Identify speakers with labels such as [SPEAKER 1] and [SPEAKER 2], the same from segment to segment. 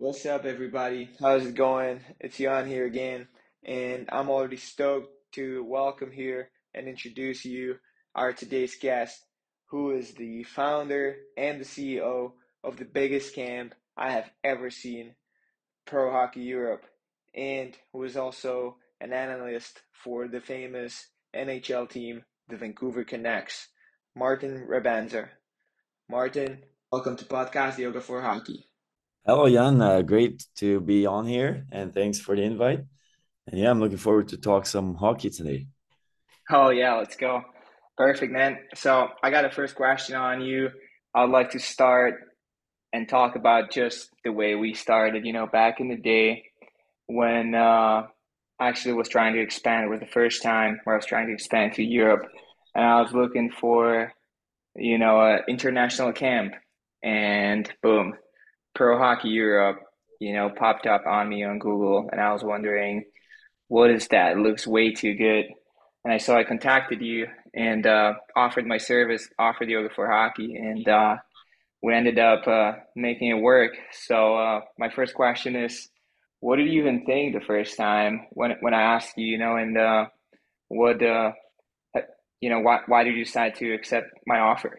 [SPEAKER 1] What's up, everybody? How's it going? It's Jan here again, and I'm already stoked to welcome here and introduce you our today's guest, who is the founder and the CEO of the biggest camp I have ever seen, Pro Hockey Europe, and who is also an analyst for the famous NHL team, the Vancouver Canucks, Martin Rabanser. Martin, welcome to Podcast Yoga for Hockey.
[SPEAKER 2] Hello, Jan. Uh, great to be on here, and thanks for the invite. And yeah, I'm looking forward to talk some hockey today.
[SPEAKER 1] Oh yeah, let's go. Perfect, man. So I got a first question on you. I'd like to start and talk about just the way we started. You know, back in the day when uh, I actually was trying to expand. It was the first time where I was trying to expand to Europe, and I was looking for, you know, an international camp, and boom, Pro Hockey Europe, you know, popped up on me on Google, and I was wondering, what is that? It looks way too good. And I saw I contacted you and uh, offered my service, offered yoga for hockey, and uh, we ended up uh, making it work. So uh, my first question is, what did you even think the first time when when I asked you, you know, and uh, what, uh, you know, why why did you decide to accept my offer?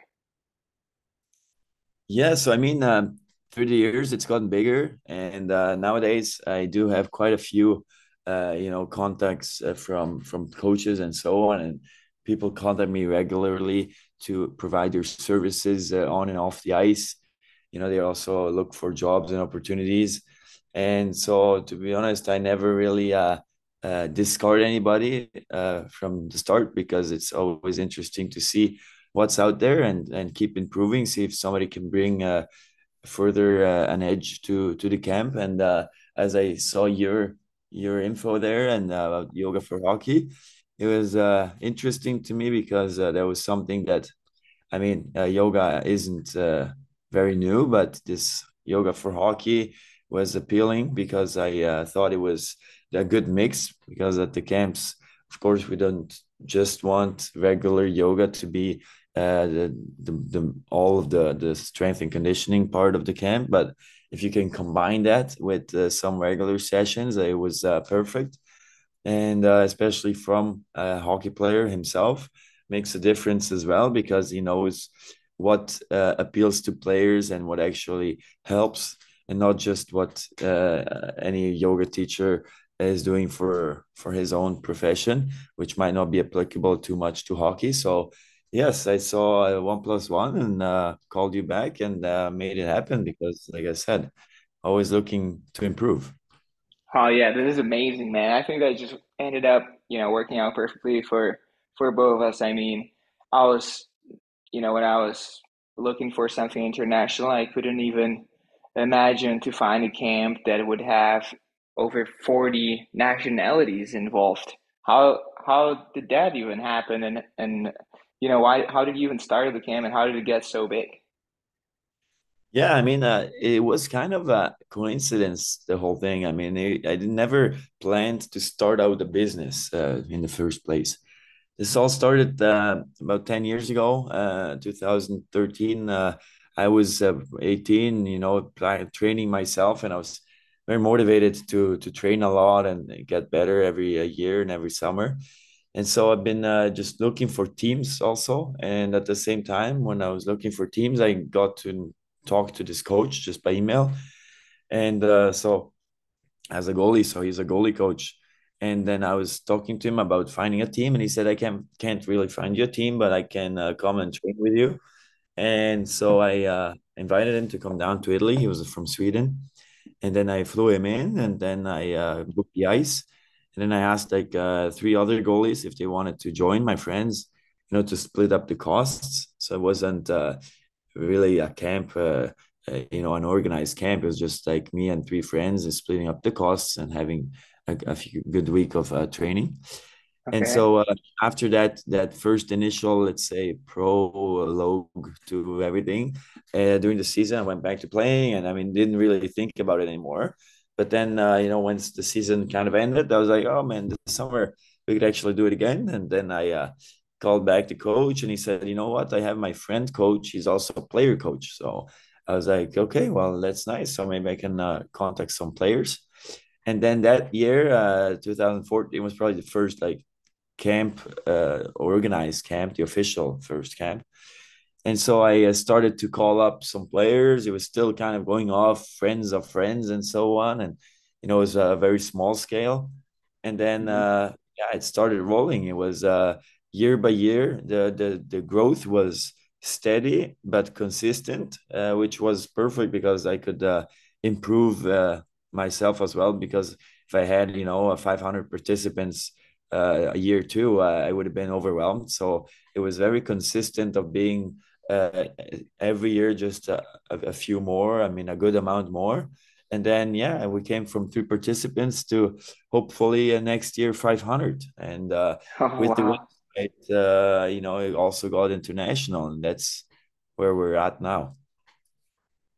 [SPEAKER 2] Yeah, so I mean, um, through the years it's gotten bigger. And uh, nowadays i do have quite a few uh, you know contacts uh, from from coaches and so on. And people contact me regularly to provide their services uh, on and off the ice. You know they also look for jobs and opportunities. And so to be honest i never really uh, uh, discard anybody from the start because it's always interesting to see what's out there and and keep improving see if somebody can bring further uh, an edge to to the camp. And uh, as I saw your your info there and uh, yoga for hockey, it was uh, interesting to me because uh, there was something that, I mean, uh, yoga isn't uh, very new, but this yoga for hockey was appealing because I uh, thought it was a good mix. Because at the camps, of course, we don't just want regular yoga to be uh, the, the, the all of the the strength and conditioning part of the camp. But if you can combine that with uh, some regular sessions, it was uh, perfect. And uh, especially from a hockey player himself, makes a difference as well because he knows what uh, appeals to players and what actually helps, and not just what uh, any yoga teacher is doing for for his own profession, which might not be applicable too much to hockey. So Yes, I saw uh, one plus one and uh, called you back and uh, made it happen because, like I said, always looking to improve.
[SPEAKER 1] Oh yeah, this is amazing, man. I think that just ended up, you know, working out perfectly for for both of us. I mean, I was, you know, when I was looking for something international, I couldn't even imagine to find a camp that would have over 40 nationalities involved. How how did that even happen? And and you know, why? How did you even start the cam, and how did it get so big?
[SPEAKER 2] Yeah, I mean, uh, it was kind of a coincidence, the whole thing. I mean, it, I never planned to start out a business uh, in the first place. This all started uh, about 10 years ago, uh, 2013. Uh, I was uh, 18, you know, training myself, and I was very motivated to to train a lot and get better every year and every summer and so I've been uh, just looking for teams also. And at the same time, when I was looking for teams, I got to talk to this coach just by email. And uh, so, as a goalie, so he's a goalie coach. And then I was talking to him about finding a team, and he said, "I can can't really find your team, but I can uh, come and train with you." And so I uh, invited him to come down to Italy. He was from Sweden, and then I flew him in, and then I uh, booked the ice and then I asked like uh, three other goalies if they wanted to join my friends, you know, to split up the costs. So it wasn't uh, really a camp, uh, uh you know, an organized camp. It was just like me and three friends and splitting up the costs and having a, a few good week of uh, training. Okay. And so uh, after that, that first initial, let's say, prologue to everything, during the season, I went back to playing, and I mean, didn't really think about it anymore. But then, uh, you know, once the season kind of ended, I was like, oh man, this summer we could actually do it again. And then I uh, called back the coach and he said, you know what? I have my friend coach. He's also a player coach. So I was like, okay, well, that's nice. So maybe I can uh, contact some players. And then that year, uh, 2014 was probably the first like camp, uh, organized camp, the official first camp. And so I uh, started to call up some players. It was still kind of going off, friends of friends, and so on. And you know, it was a very small scale. And then,
[SPEAKER 1] Mhm.
[SPEAKER 2] uh, yeah, it started rolling. It was uh, year by year. The the the growth was steady but consistent, uh, which was perfect because I could uh, improve uh, myself as well. Because if I had, you know, 500 participants uh, a year too, uh, I would have been overwhelmed. So it was very consistent of being uh, every year just a, a few more. I mean, a good amount more. And then, yeah, we came from three participants to hopefully uh, next year 500. And uh,
[SPEAKER 1] Oh
[SPEAKER 2] with the
[SPEAKER 1] wow,
[SPEAKER 2] website, uh, you know, it also got international, and that's where we're at now.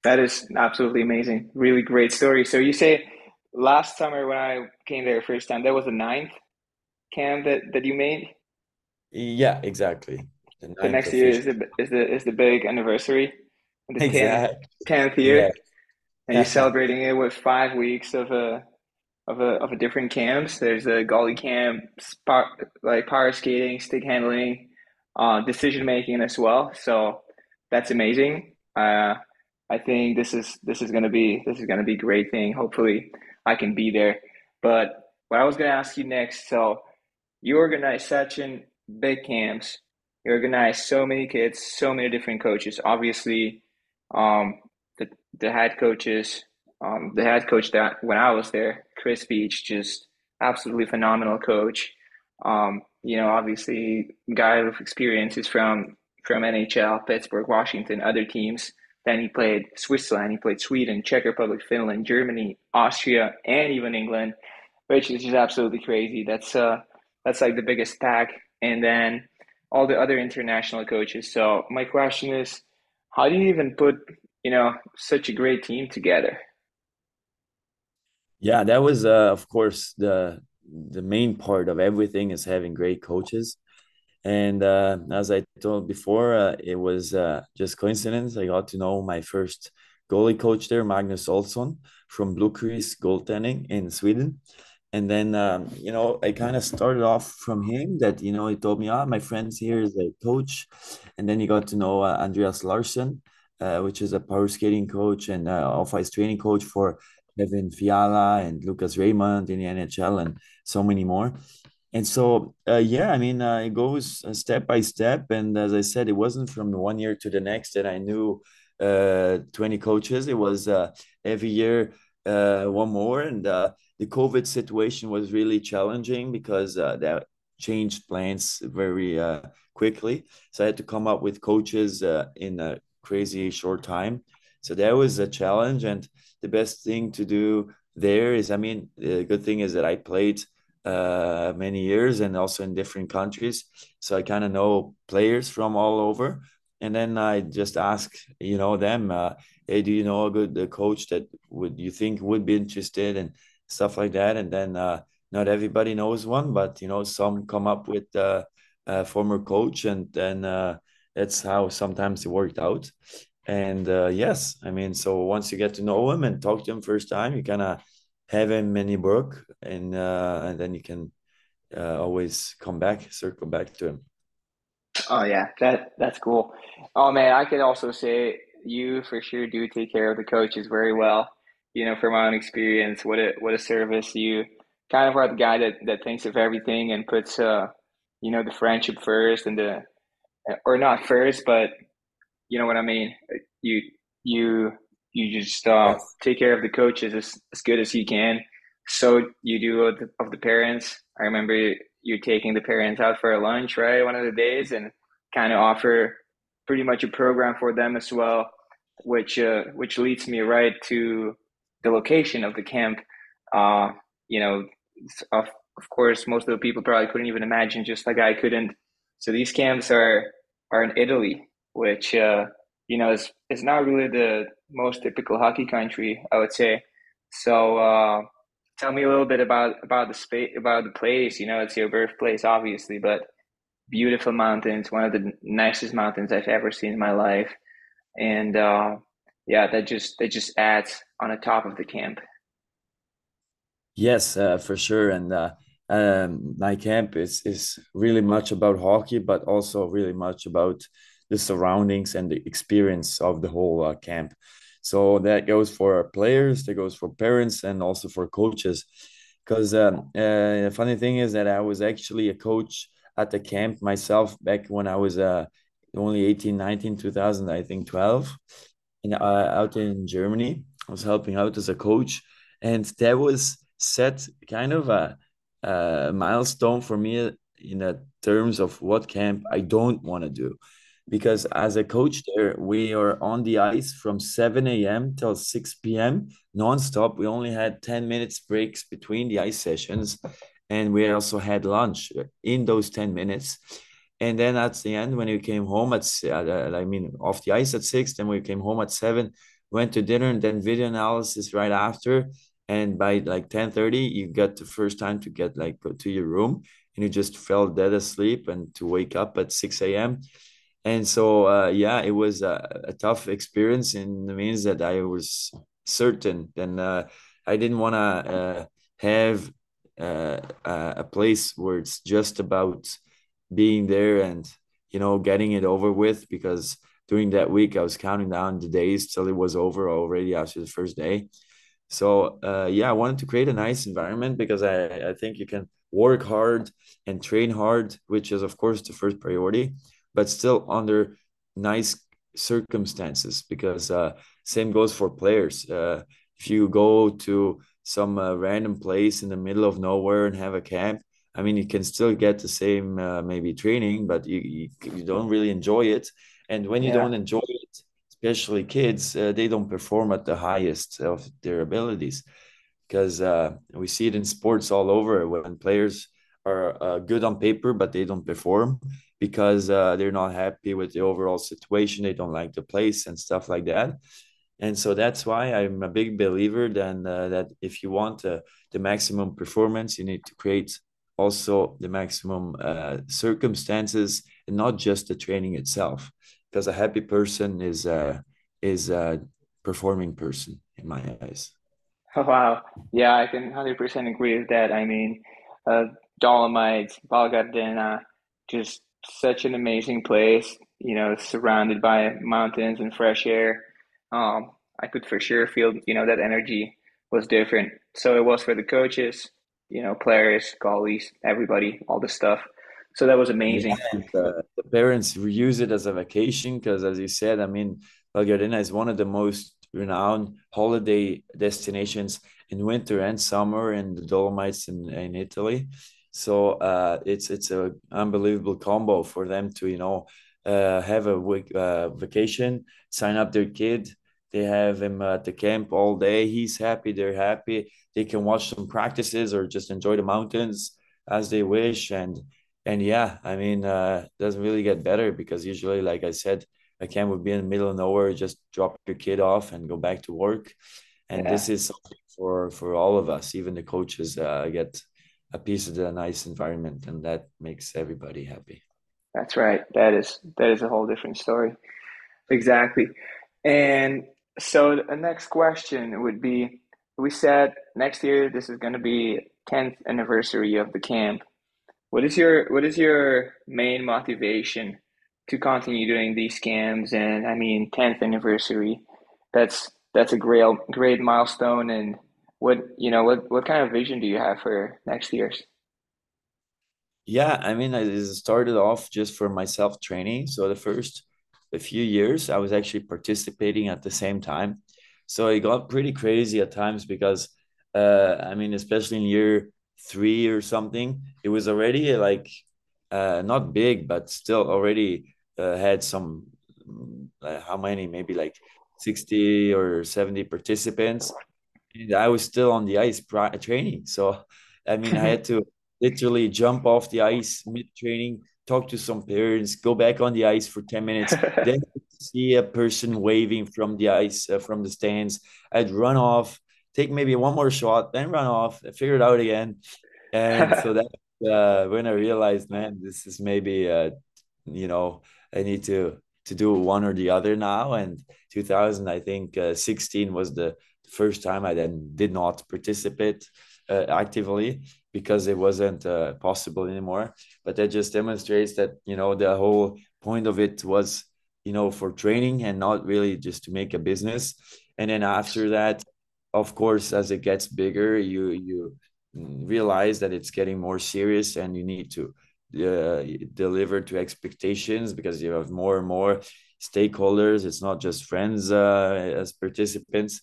[SPEAKER 1] that is absolutely amazing. Really great story. So you say last summer when I came there first time, that was the ninth camp that that you made.
[SPEAKER 2] Yeah, exactly. The
[SPEAKER 1] The next year is the is the is the big anniversary, the tenth
[SPEAKER 2] Exactly.
[SPEAKER 1] tenth
[SPEAKER 2] Yeah.
[SPEAKER 1] year, and you're celebrating it with five weeks of a of a of a different camps. There's a goalie camp, like power skating, stick handling, uh, decision making as well. So that's amazing. Uh, I think this is this is gonna be this is gonna be a great thing. Hopefully, I can be there. But what I was gonna ask you next, so you organize such an big camps. You organize so many kids, so many different coaches. Obviously, um, the the head coaches, um, the head coach that when I was there, Chris Beach, just absolutely phenomenal coach. Um, you know, obviously, guy with experiences from from NHL, Pittsburgh, Washington, other teams. Then he played Switzerland, he played Sweden, Czech Republic, Finland, Germany, Austria, and even England which is just absolutely crazy. That's uh that's like the biggest pack. and then all the other international coaches. So my question is, how do you even put you know such a great team together?
[SPEAKER 2] Yeah, that was uh, of course the the main part of everything is having great coaches. And uh, as I told before, uh, it was uh, just coincidence. I got to know my first goalie coach there, Magnus Olsson from Blue Crease Goaltending in Sweden. And then, um, you know, I kind of started off from him that, you know, he told me, ah, my friend's here is a coach. And then he got to know uh, Andreas Larsson, uh, which is a power skating coach and uh, off-ice training coach for Kevin Fiala and Lucas Raymond in the NHL and so many more. And so, uh, yeah, I mean, uh, it goes uh, step by step. And as I said, it wasn't from one year to the next that I knew uh, 20 coaches. It was every year one more. And the COVID situation was really challenging because uh, that changed plans very uh, quickly. So I had to come up with coaches uh, in a crazy short time. So that was a challenge. And the best thing to do there is, I mean, the good thing is that I played uh, many years and also in different countries. So I kind of know players from all over. And then I just ask, you know, them, uh, hey, do you know a good uh, coach that would you think would be interested and stuff like that? And then uh, not everybody knows one, but you know, some come up with uh, a former coach, and then uh, that's how sometimes it worked out. And uh, yes, I mean, so once you get to know him and talk to him first time, you kind of have him in your book, and uh, and then you can uh, always come back, circle back to him.
[SPEAKER 1] Oh yeah, that that's cool. Oh man, I could also say you for sure do take care of the coaches very well. You know, from my own experience, what a what a service you kind of are the guy that that thinks of everything and puts uh you know the friendship first and the or not first, but You know what I mean? You you you just uh,
[SPEAKER 2] Yes.
[SPEAKER 1] take care of the coaches as, as good as you can. So you do of the, of the parents. I remember you're taking the parents out for a lunch, right? One of the days, and kind of offer pretty much a program for them as well, which uh, which leads me right to the location of the camp. Uh, you know, of of course, most of the people probably couldn't even imagine, just like I couldn't. So these camps are are in Italy, which uh, you know is is not really the most typical hockey country, I would say. So uh, tell me a little bit about about the space about the place. You know, it's your birthplace, obviously, but beautiful mountains, one of the nicest mountains I've ever seen in my life. And uh, yeah, that just that just adds on the top of the camp.
[SPEAKER 2] Yes, uh, for sure. And uh, um, my camp is is really much about hockey, but also really much about the surroundings and the experience of the whole uh, camp. So that goes for players, that goes for parents, and also for coaches. Because um, uh, the funny thing is that I was actually a coach at the camp myself back when I was uh, only 18, 19, 2000, I think 12, and uh, out in Germany. I was helping out as a coach, and that was set kind of a, a milestone for me in terms of what camp I don't want to do. Because as a coach there, we are on the ice from 7 a.m. till 6 p.m. nonstop. We only had 10 minutes breaks between the ice sessions. And we also had lunch in those 10 minutes. And then at the end, when we came home at, I mean, off the ice at six, then we came home at seven, went to dinner, and then video analysis right after. And by like 10 30 you got the first time to get like to your room and you just fell dead asleep and to wake up at 6 a.m and so uh, yeah it was a, a, tough experience in the means that i was certain. And uh, i didn't want to uh, have uh, a place where it's just about being there and you know getting it over with because during that week i was counting down the days till it was over already after the first day so uh, yeah, I wanted to create a nice environment because I, I think you can work hard and train hard, which is of course the first priority, but still under nice circumstances because uh, same goes for players. Uh, if you go to some uh, random place in the middle of nowhere and have a camp, I mean, you can still get the same uh, maybe training, but you, you, you don't really enjoy it. And when you yeah. don't enjoy it, especially kids, uh, they don't perform at the highest of their abilities. Because uh, we see it in sports all over when players are uh, good on paper but they don't perform because uh, they're not happy with the overall situation. They don't like the place and stuff like that. And so that's why i'm a big believer then uh, that if you want uh, the maximum performance you need to create also the maximum circumstances and not just the training itself because a happy person is a is a performing person in my eyes.
[SPEAKER 1] Wow. Yeah, I can 100% agree with that. I mean, uh, Dolomites, Val Gardena, just such an amazing place, you know, surrounded by mountains and fresh air. Um, I could for sure feel, you know, that energy was different. So it was for the coaches, you know, players, goalies, everybody, all the stuff. So that was amazing.
[SPEAKER 2] Yeah, the, the, parents use it as a vacation because, as you said, I mean, Val Gardena is one of the most renowned holiday destinations in winter and summer in the Dolomites in, in Italy. So uh, it's it's a unbelievable combo for them to you know uh, have a week, uh, vacation, sign up their kid. They have him at the camp all day. He's happy. They're happy. They can watch some practices or just enjoy the mountains as they wish and and yeah, I mean, uh, doesn't really get better because usually, like I said, a camp would be in the middle of nowhere, just drop your kid off and go back to work. And yeah. this is something for for all of us, even the coaches uh, get a piece of the nice environment, and that makes everybody happy.
[SPEAKER 1] That's right. That is that is a whole different story. Exactly. And so the next question would be: We said next year this is going to be 10th anniversary of the camp what is your what is your main motivation to continue doing these scams? And I mean, tenth anniversary. That's that's a great great milestone. And what you know, what what kind of vision do you have for next year's?
[SPEAKER 2] Yeah, I mean, I started off just for myself training. So the first a few years, I was actually participating at the same time. So it got pretty crazy at times because, uh, I mean, especially in year three or something, it was already like uh, not big, but still already uh, had some. Uh, how many? Maybe like sixty or seventy participants. And I was still on the ice training, so I mean, I had to literally jump off the ice mid training, talk to some parents, go back on the ice for ten minutes, then see a person waving from the ice uh, from the stands. I'd run off, take maybe one more shot, then run off, figure it out again. And so that uh, when I realized, man, this is maybe, uh, you know, I need to to do one or the other now. And 2000, I think uh, 16 was the first time I then did not participate uh, actively because it wasn't uh, possible anymore. But that just demonstrates that you know the whole point of it was you know for training and not really just to make a business. And then after that, of course, as it gets bigger, you you realize that it's getting more serious and you need to uh, deliver to expectations because you have more and more stakeholders. It's not just friends uh, as participants.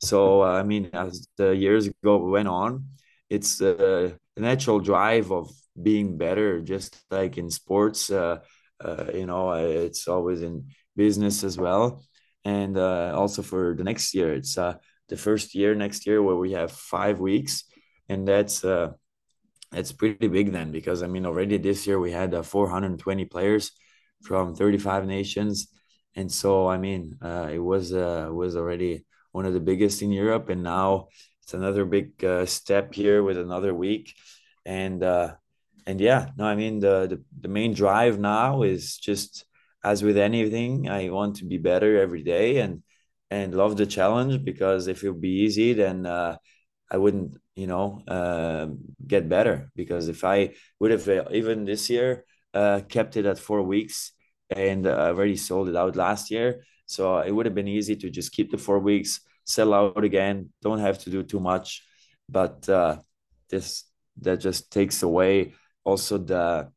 [SPEAKER 2] So uh, I mean, as the years go went on, it's a natural drive of being better, just like in sports. Uh, uh, you know, it's always in business as well, and uh, also for the next year, it's the first year next year where we have five weeks, and that's uh, that's pretty big then because I mean already this year we had uh, 420 players from 35 nations, and so I mean uh, it was uh, was already one of the biggest in Europe, and now it's another big uh, step here with another week, and uh, and yeah, no, I mean the, the the main drive now is just as with anything, I want to be better every day and and love the challenge because if it would be easy, then uh, I wouldn't you know, uh, get better. Because if I would have uh, even this year uh, kept it at four weeks and uh, already sold it out last year, so it would have been easy to just keep the four weeks, sell out again, don't have to do too much. But uh, this that just takes away also the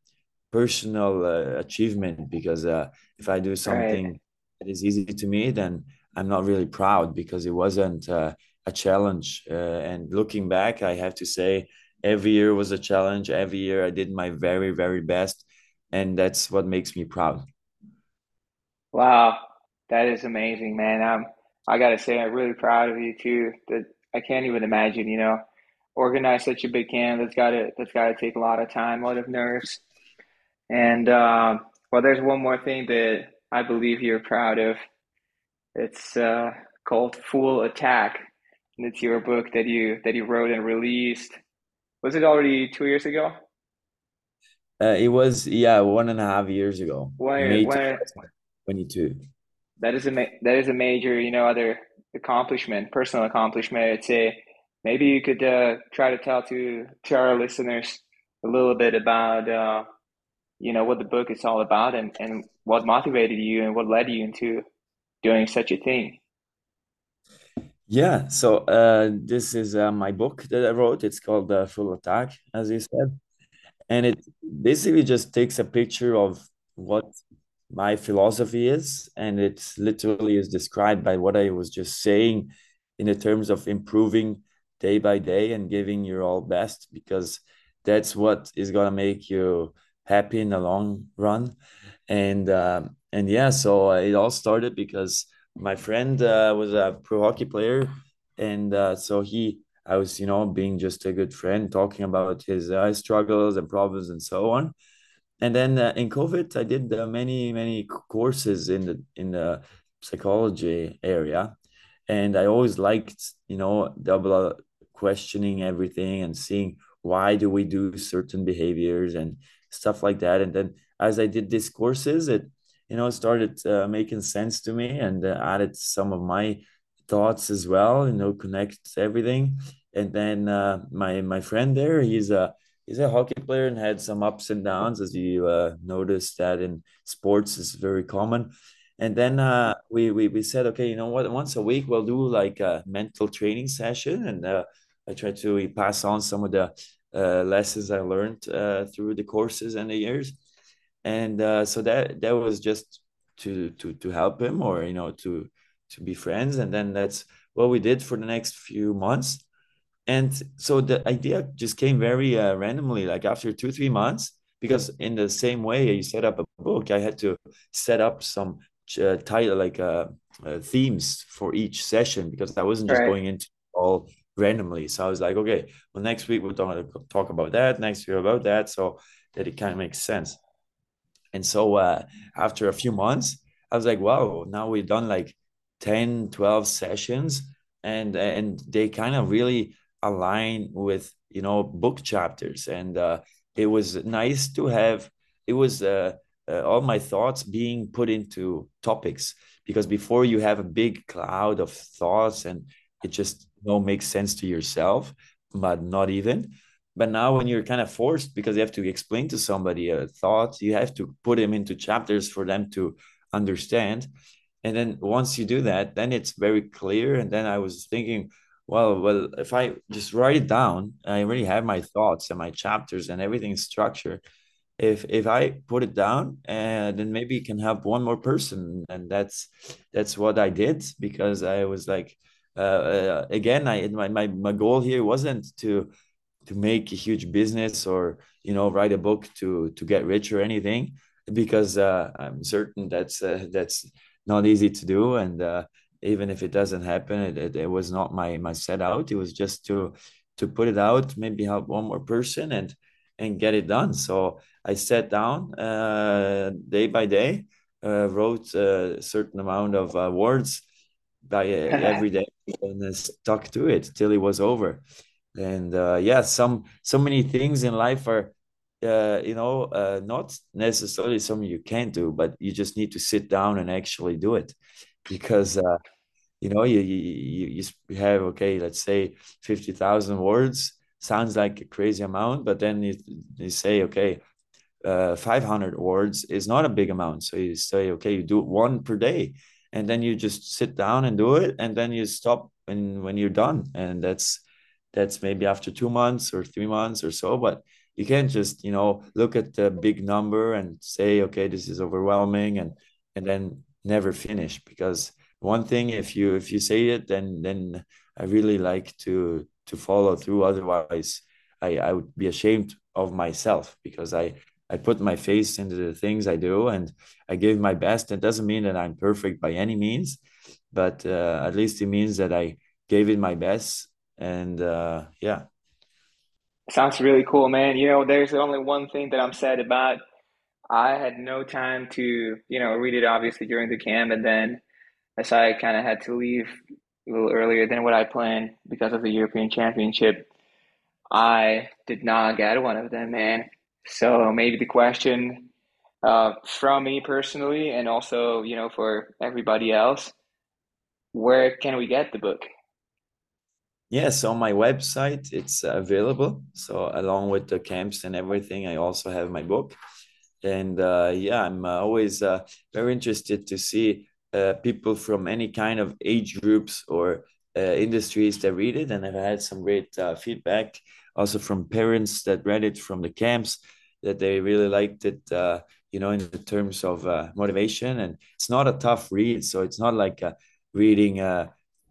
[SPEAKER 2] personal uh, achievement because uh, if I do something right. that is easy to me, then I'm not really proud because it wasn't uh, a challenge. Uh, and looking back, I have to say every year was a challenge. Every year I did my very, very best. And that's what makes me proud.
[SPEAKER 1] Wow. That is amazing, man. I'm, I got to say, I'm really proud of you too. That I can't even imagine, you know, organize such a big camp. That's got to, that's got to take a lot of time, a lot of nerves. And, uh, well, there's one more thing that I believe you're proud of. It's uh, called Full Attack. And it's your book that you that you wrote and released. Was it already two years ago?
[SPEAKER 2] Uh, it was yeah, one and a half years ago.
[SPEAKER 1] May when,
[SPEAKER 2] twenty-two.
[SPEAKER 1] That is a that is a major, you know, other accomplishment, personal accomplishment. I'd say maybe you could uh, try to tell to to our listeners a little bit about uh, you know what the book is all about and and what motivated you and what led you into doing such a thing.
[SPEAKER 2] Yeah, so uh, this is uh, my book that I wrote. It's called uh, Full Attack, as you said, and it basically just takes a picture of what my philosophy is, and it literally is described by what I was just saying in the terms of improving day by day and giving your all best, because that's what is gonna make you happy in the long run. And uh, and yeah, so it all started because my friend uh, was a pro hockey player, and uh, so he, I was, you know, being just a good friend, talking about his uh, struggles and problems and so on. And then uh, in COVID, I did uh, many many courses in the in the psychology area, and I always liked, you know, double questioning everything and seeing why do we do certain behaviors and stuff like that. And then as I did these courses, it you know started uh, making sense to me and uh, added some of my thoughts as well you know connect everything. And then uh, my my friend there he's a he's a hockey player and had some ups and downs as you uh, noticed that in sports is very common. And then uh, we, we we said okay you know what? Once a week we'll do like a mental training session. And uh, i try to pass on some of the uh, lessons i learned uh, through the courses and the years. And uh, so that that was just to to to help him or you know to to be friends. And then that's what we did for the next few months. And so the idea just came very uh, randomly like after two three months because in the same way you set up a book i had to set up some uh, title like uh, uh, themes for each session because i wasn't just right. going into all randomly so i was like okay well next week we're going to talk about that next week about that so that it kind of makes sense and so uh, after a few months, I was like, wow, now we've done like 10, 12 sessions and and they kind of really align with, you know, book chapters. And uh, it was nice to have, it was uh, uh, all my thoughts being put into topics because before you have a big cloud of thoughts and it just know makes sense to yourself but not even. But now when you're kind of forced because you have to explain to somebody a thought you have to put them into chapters for them to understand. And then once you do that then it's very clear. And then i was thinking well well if i just write it down i already have my thoughts and my chapters and everything structured. If if i put it down and then maybe it can help one more person. And that's that's what i did because i was like uh, uh, again i my, my my goal here wasn't to to make a huge business or you know write a book to to get rich or anything because uh, i'm certain that's uh, that's not easy to do. And uh, even if it doesn't happen it, it, it, was not my my set out. It was just to to put it out maybe help one more person and and get it done. So i sat down uh, day by day uh, wrote a certain amount of words by uh, every day and stuck to it till it was over. And uh, yeah some so many things in life are uh, you know, uh, not necessarily something you can't do, but you just need to sit down and actually do it, because uh, you know you you you have okay, let's say fifty thousand words sounds like a crazy amount, but then you, you say okay, uh, five hundred words is not a big amount, so you say okay, you do one per day, and then you just sit down and do it, and then you stop when when you're done, and that's that's maybe after two months or three months or so, but you can't just you know look at the big number and say okay this is overwhelming and and then never finish. Because one thing if you if you say it then then i really like to to follow through. Otherwise i i would be ashamed of myself because i i put my face into the things i do and i give my best it doesn't mean that i'm perfect by any means but uh, at least it means that i gave it my best and uh, yeah
[SPEAKER 1] Sounds really cool, man. You know, there's only one thing that I'm sad about. I had no time to, you know, read it obviously during the camp, and then as I kind of had to leave a little earlier than what I planned because of the European Championship, I did not get one of them, man. So maybe the question uh, from me personally, and also, you know, for everybody else, where can we get the book?
[SPEAKER 2] Yes, on my website it's available. So along with the camps and everything, I also have my book. And uh, yeah, I'm always uh, very interested to see uh, people from any kind of age groups or uh, industries that read it. And I've had some great uh, feedback also from parents that read it from the camps that they really liked it. you know, in the terms of motivation, and it's not a tough read, so it's not like reading. Uh,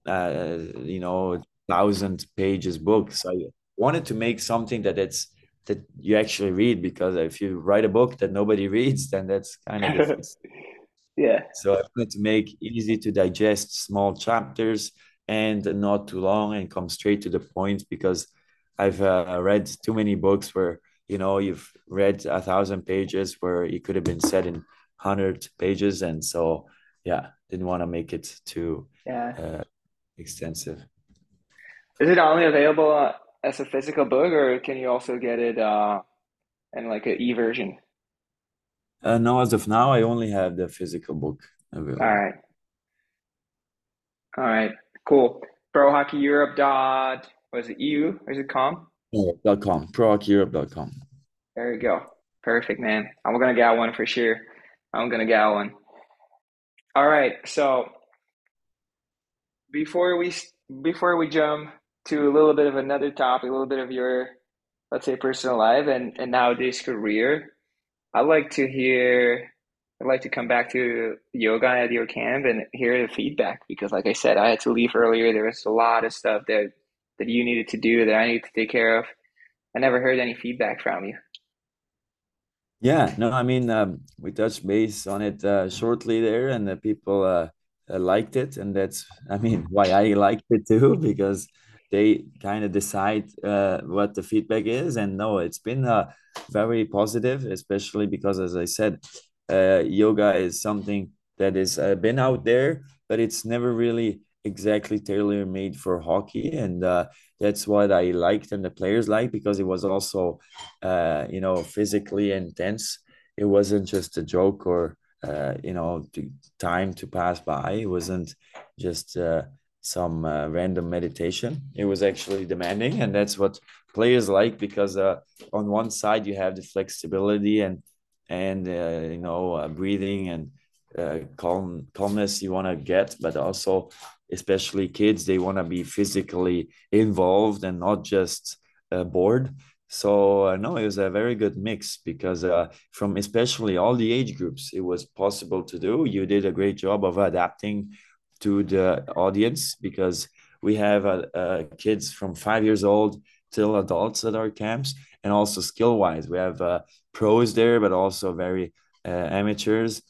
[SPEAKER 2] you know thousand pages book. So I wanted to make something that it's that you actually read because if you write a book that nobody reads, then that's kind of
[SPEAKER 1] yeah.
[SPEAKER 2] So I wanted to make easy to digest small chapters and not too long and come straight to the point because I've uh, read too many books where you know you've read a thousand pages where it could have been said in hundred pages, and so yeah, didn't want to make it too yeah. uh, extensive.
[SPEAKER 1] Is it only available uh, as a physical book, or can you also get it uh, in like an e version?
[SPEAKER 2] Uh, no, as of now, I only have the physical book available.
[SPEAKER 1] All right. All right. Cool. Pro Hockey Europe dot was it EU or is it com?
[SPEAKER 2] dot com.
[SPEAKER 1] There you go. Perfect, man. I'm gonna get one for sure. I'm gonna get one. All right. So before we before we jump to a little bit of another topic, a little bit of your, let's say, personal life and, and nowadays career. I'd like to hear, I'd like to come back to yoga at your camp and hear the feedback because, like I said, I had to leave earlier. There was a lot of stuff that, that you needed to do that I needed to take care of. I never heard any feedback from you.
[SPEAKER 2] Yeah, no, I mean, um, we touched base on it uh, shortly there, and the people uh, uh, liked it, and that's, I mean, why I liked it too, because they kind of decide uh, what the feedback is. And no, it's been uh, very positive, especially because, as I said, uh, yoga is something that has been out there, but it's never really exactly tailor made for hockey. And uh, that's what I liked and the players liked because it was also, uh, you know, physically intense it wasn't just a joke or uh, you know time to pass by. It wasn't just uh, some uh, random meditation. It was actually demanding, and that's what players like because uh, on one side you have the flexibility and and you know breathing and uh, calm calmness you want to get, but also especially kids they want to be physically involved and not just uh, bored. So uh, no, it was a very good mix because uh, from especially all the age groups, it was possible to do. You did a great job of adapting to the audience because we have uh, uh, kids from five years old till adults at our camps, and also skill wise, we have uh, pros there, but also very uh, amateurs,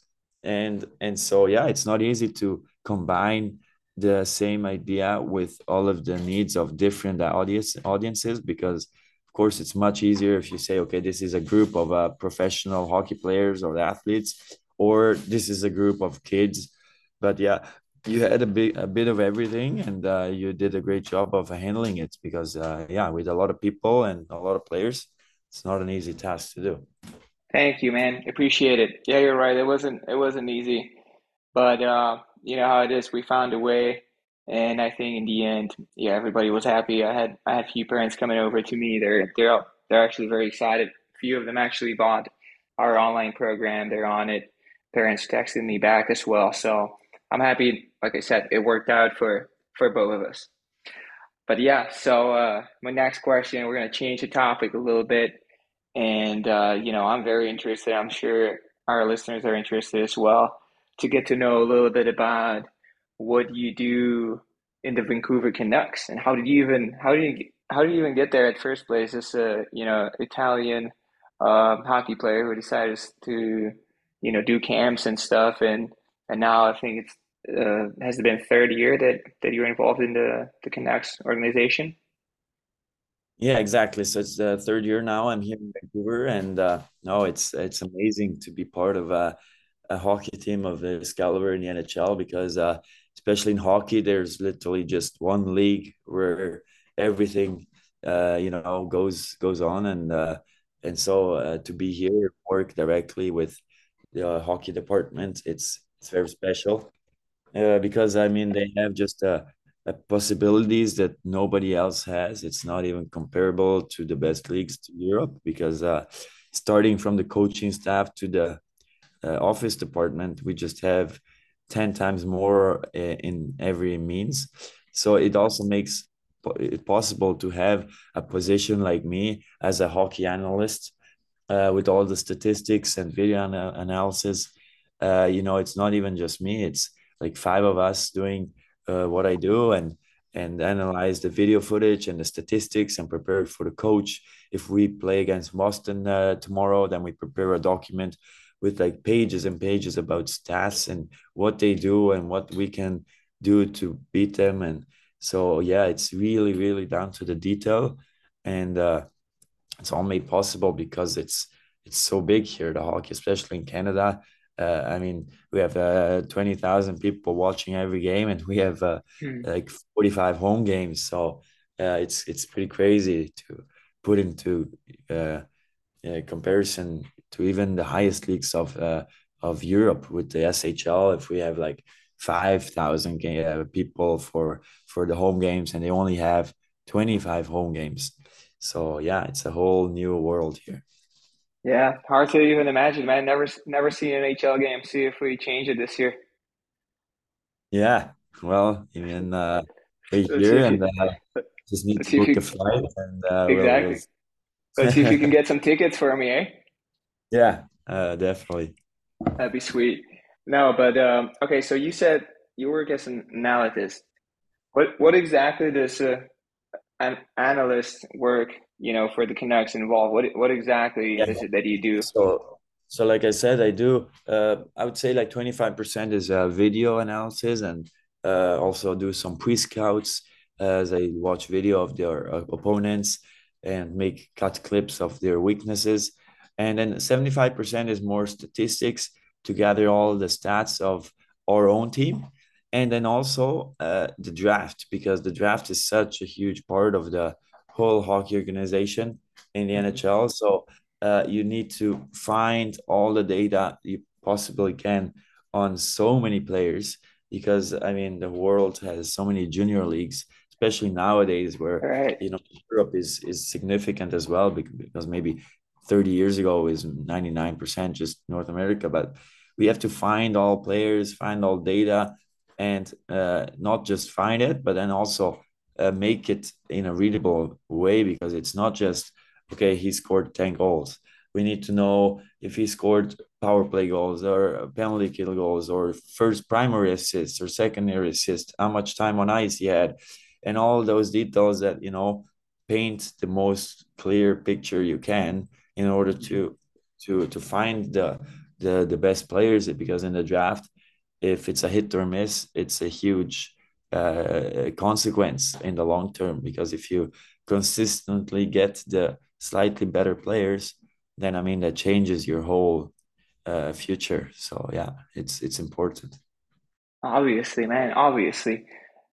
[SPEAKER 2] and and so yeah, it's not easy to combine the same idea with all of the needs of different audience audiences because of course it's much easier if you say okay this is a group of uh, professional hockey players or athletes or this is a group of kids but yeah you had a bit a bit of everything and uh, you did a great job of handling it because uh, yeah with a lot of people and a lot of players it's not an easy task to do
[SPEAKER 1] Thank you, man. Appreciate it. Yeah, you're right. It wasn't it wasn't easy, but uh, you know how it is. We found a way, and I think in the end, yeah, everybody was happy. I had I had a few parents coming over to me. They're they're they're actually very excited. A few of them actually bought our online program. They're on it. Parents texted me back as well. So I'm happy. Like I said, it worked out for for both of us. But yeah, so uh, my next question, we're gonna change the topic a little bit. And uh, you know, I'm very interested. I'm sure our listeners are interested as well to get to know a little bit about what you do in the Vancouver Canucks and how did you even how did you how did you even get there at first place as a you know Italian um, hockey player who decided to you know do camps and stuff and and now I think it's uh, has it been third year that that you're involved in the the Canucks organization?
[SPEAKER 2] Yeah, exactly. So it's the third year now. I'm here in Vancouver, and uh, no, it's it's amazing to be part of a, a hockey team of this caliber in the NHL because, uh, especially in hockey, there's literally just one league where everything, uh, you know, goes goes on, and uh, and so uh, to be here, work directly with the hockey department, it's it's very special uh, because I mean they have just a uh, possibilities that nobody else has. It's not even comparable to the best leagues to Europe because uh, starting from the coaching staff to the uh, office department, we just have 10 times more uh, in every means. So it also makes it possible to have a position like me as a hockey analyst uh, with all the statistics and video ana- analysis. Uh, you know, it's not even just me, it's like five of us doing uh, what I do and and analyze the video footage and the statistics and prepare for the coach. If we play against Boston uh, tomorrow, then we prepare a document with like pages and pages about stats and what they do and what we can do to beat them. And so, yeah, it's really, really down to the detail, and uh, it's all made possible because it's it's so big here, the hockey, especially in Canada. Uh, I mean, we have uh, 20,000 people watching every game, and we have uh, mm. like 45 home games. So uh, it's it's pretty crazy to put into uh, comparison to even the highest leagues of uh, of Europe with the SHL. If we have like 5,000 people for for the home games, and they only have 25 home games. So yeah, it's a whole new world here.
[SPEAKER 1] Yeah, hard to even imagine, man. Never, never seen an NHL game. See if we change it this year.
[SPEAKER 2] Yeah, well, even uh, we're here and uh, just need to book you, a flight and uh,
[SPEAKER 1] exactly. We'll, we'll... Let's see if you can get some tickets for me, eh?
[SPEAKER 2] Yeah, uh, definitely.
[SPEAKER 1] That'd be sweet. No, but um, okay. So you said you work as an analyst. What what exactly does uh, an analyst work you know, for the Canucks involved? What what exactly yeah. is it that you do?
[SPEAKER 2] So, so like I said, I do. Uh, I would say like twenty five percent is uh, video analysis, and uh, also do some pre scouts as I watch video of their uh, opponents and make cut clips of their weaknesses, and then seventy five percent is more statistics to gather all the stats of our own team and then also uh, the draft because the draft is such a huge part of the whole hockey organization in the mm-hmm. NHL. So uh, you need to find all the data you possibly can on so many players because I mean the world has so many junior leagues, especially nowadays where
[SPEAKER 1] right.
[SPEAKER 2] you know Europe is is significant as well because maybe 30 years ago is 99% just North America, but we have to find all players, find all data, and uh, not just find it, but then also uh, make it in a readable way because it's not just okay he scored 10 goals. We need to know if he scored power play goals or penalty kill goals or first primary assist or secondary assist how much time on ice he had and all those details that you know paint the most clear picture you can in order to to to find the the the best players because in the draft if it's a hit or miss it's a huge uh, consequence in the long term because if you consistently get the slightly better players then I mean that changes your whole uh, future. So yeah, it's it's important.
[SPEAKER 1] Obviously, man, obviously.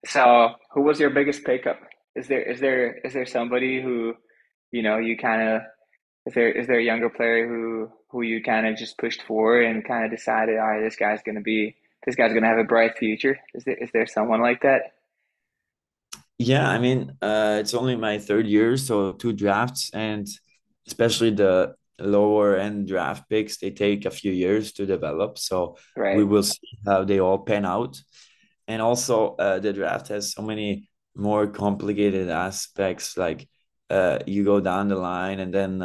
[SPEAKER 1] So, who was your biggest pickup? Is there is there is there somebody who, you know, you kind of is there is there a younger player who who you kind of just pushed for and kind of decided, all right, this guy's gonna be this guy's gonna have a bright future? Is there is there someone like that?
[SPEAKER 2] Yeah, I mean, uh, it's only my third year, so two drafts, and especially the lower end draft picks they take a few years to develop so right. we will see how they all pan out and also uh, the draft has so many more complicated aspects like uh, you go down the line and then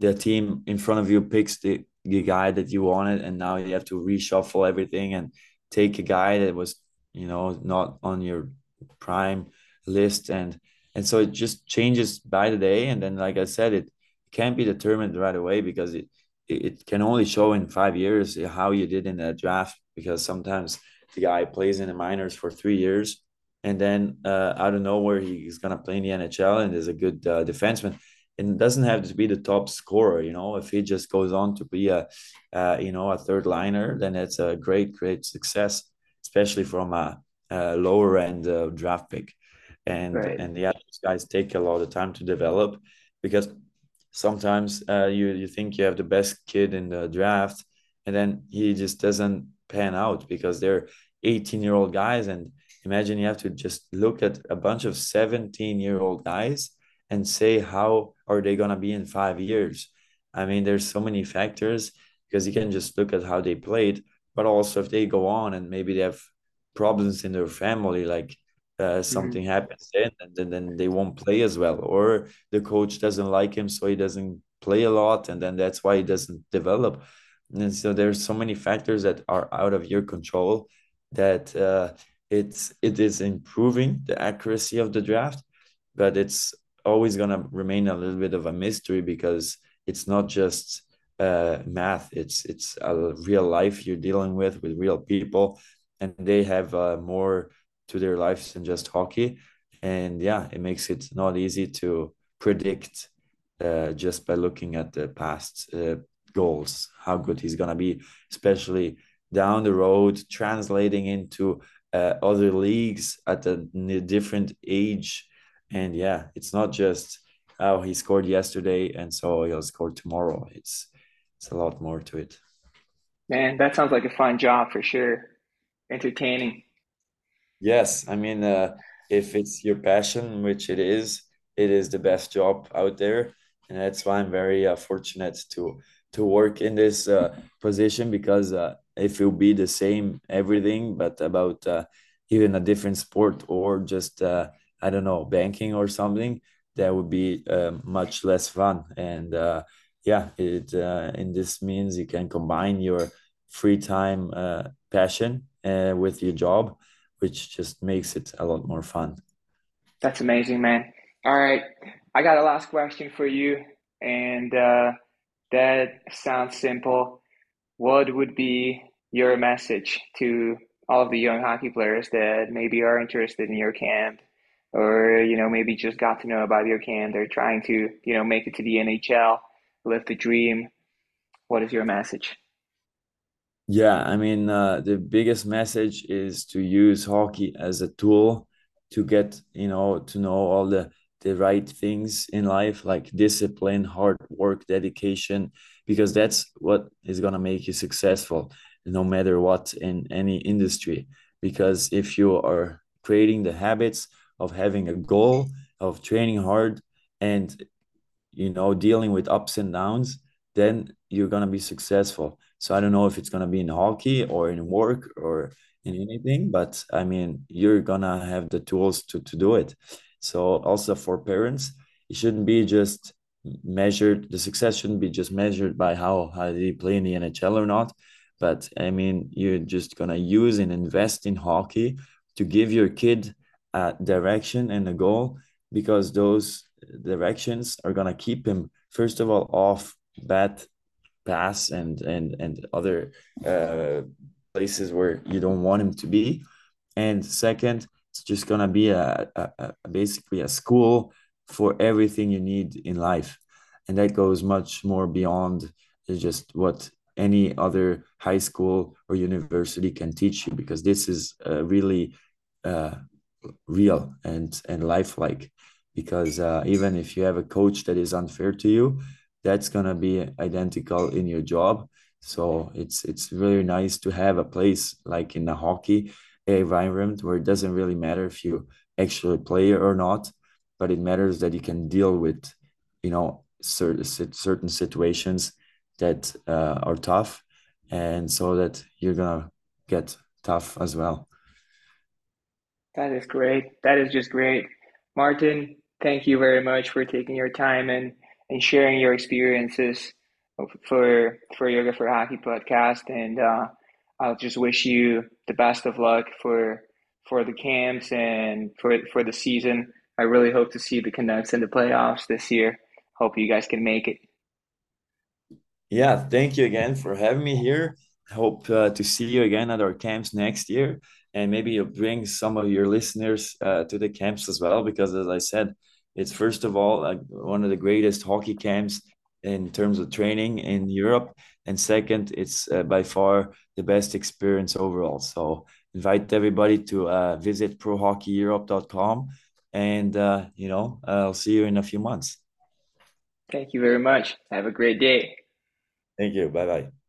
[SPEAKER 2] the team in front of you picks the, the guy that you wanted and now you have to reshuffle everything and take a guy that was you know not on your prime list and and so it just changes by the day and then like i said it can't be determined right away because it it can only show in five years how you did in the draft because sometimes the guy plays in the minors for three years and then uh, out of nowhere he's gonna play in the NHL and is a good uh, defenseman. And it doesn't have to be the top scorer, you know. If he just goes on to be a, uh, you know, a third liner, then it's a great, great success, especially from a, a lower end uh, draft pick. And right. and yeah, these guys take a lot of time to develop because sometimes uh, you you think you have the best kid in the draft, and then he just doesn't pan out because they're 18 year old guys. And imagine you have to just look at a bunch of 17 year old guys and say how are they gonna be in five years. I mean, there's so many factors because you can just look at how they played, but also if they go on and maybe they have problems in their family, like uh, mm-hmm. something mm-hmm. happens then and then, then they won't play as well or the coach doesn't like him so he doesn't play a lot and then that's why he doesn't develop and so there's so many factors that are out of your control that uh, it's it is improving the accuracy of the draft but it's always going to remain a little bit of a mystery because it's not just uh, math it's it's a real life you're dealing with with real people and they have uh, more to their lives than just hockey. And yeah, it makes it not easy to predict uh, just by looking at the past uh, goals how good he's gonna be, especially down the road, translating into uh, other leagues at a different age. And yeah, it's not just oh he scored yesterday and so he'll score tomorrow. It's it's a lot more to it.
[SPEAKER 1] Man, that sounds like a fun job for sure. Entertaining.
[SPEAKER 2] Yes, I mean, uh, if it's your passion, which it is, it is the best job out there, and that's why I'm very uh, fortunate to to work in this uh, position because uh, if it will be the same everything, but about uh, even a different sport or just uh, I don't know banking or something, that would be uh, much less fun. And uh, yeah, it uh, in this means you can combine your free time uh, passion uh, with your job which just makes it a lot more fun.
[SPEAKER 1] That's amazing, man. All right, I got a last question for you, and uh, that sounds simple. What would be your message to all of the young hockey players that maybe are interested in your camp, or you know maybe just got to know about your camp? They're trying to you know make it to the NHL, live the dream. What is your message?
[SPEAKER 2] Yeah, I mean, uh, the biggest message is to use hockey as a tool to get, you know, to know all the the right things in life, like discipline, hard work, dedication, because that's what is going to make you successful no matter what in any industry. Because if you are creating the habits of having a goal, of training hard, and you know dealing with ups and downs, then you're gonna be successful. So I don't know if it's gonna be in hockey or in work or in anything, but I mean you're gonna have the tools to to do it. So also for parents, it shouldn't be just measured. The success shouldn't be just measured by how how they play in the NHL or not. But I mean, you're just gonna use and invest in hockey to give your kid a direction and a goal because those directions are gonna keep him first of all off bad pass and and and other uh, places where you don't want him to be. And second it's just gonna be a, a, a, basically a school for everything you need in life. And that goes much more beyond just what any other high school or university can teach you because this is uh, really uh, real and and lifelike. Because uh, even if you have a coach that is unfair to you that's going to be identical in your job. So it's it's really nice to have a place like in the hockey environment where it doesn't really matter if you actually play or not but it matters that you can deal with you know certain certain situations that uh, are tough. And so that you're gonna get tough as well
[SPEAKER 1] that is great that is just great martin thank you very much for taking your time and and sharing your experiences for for Yoga for Hockey podcast. And uh, I'll just wish you the best of luck for for the camps and for for the season. I really hope to see the Canucks in the playoffs this year. Hope you guys can make it.
[SPEAKER 2] Yeah, thank you again for having me here. Hope uh, to see you again at our camps next year, and maybe you'll bring some of your listeners uh, to the camps as well. Because as I said, it's first of all like one of the greatest hockey camps in terms of training in Europe, and second, it's uh, by far the best experience overall. So invite everybody to uh, visit prohockeyeurope.com, and uh, you know I'll see you in a few months.
[SPEAKER 1] Thank you very much. Have a great day.
[SPEAKER 2] Thank you. Bye bye.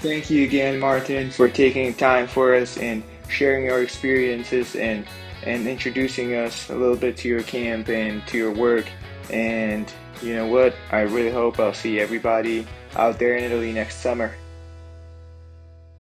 [SPEAKER 1] Thank you again, Martin, for taking time for us and sharing your experiences and and introducing us a little bit to your camp and to your work. And you know what? I really hope I'll see everybody out there in Italy next summer.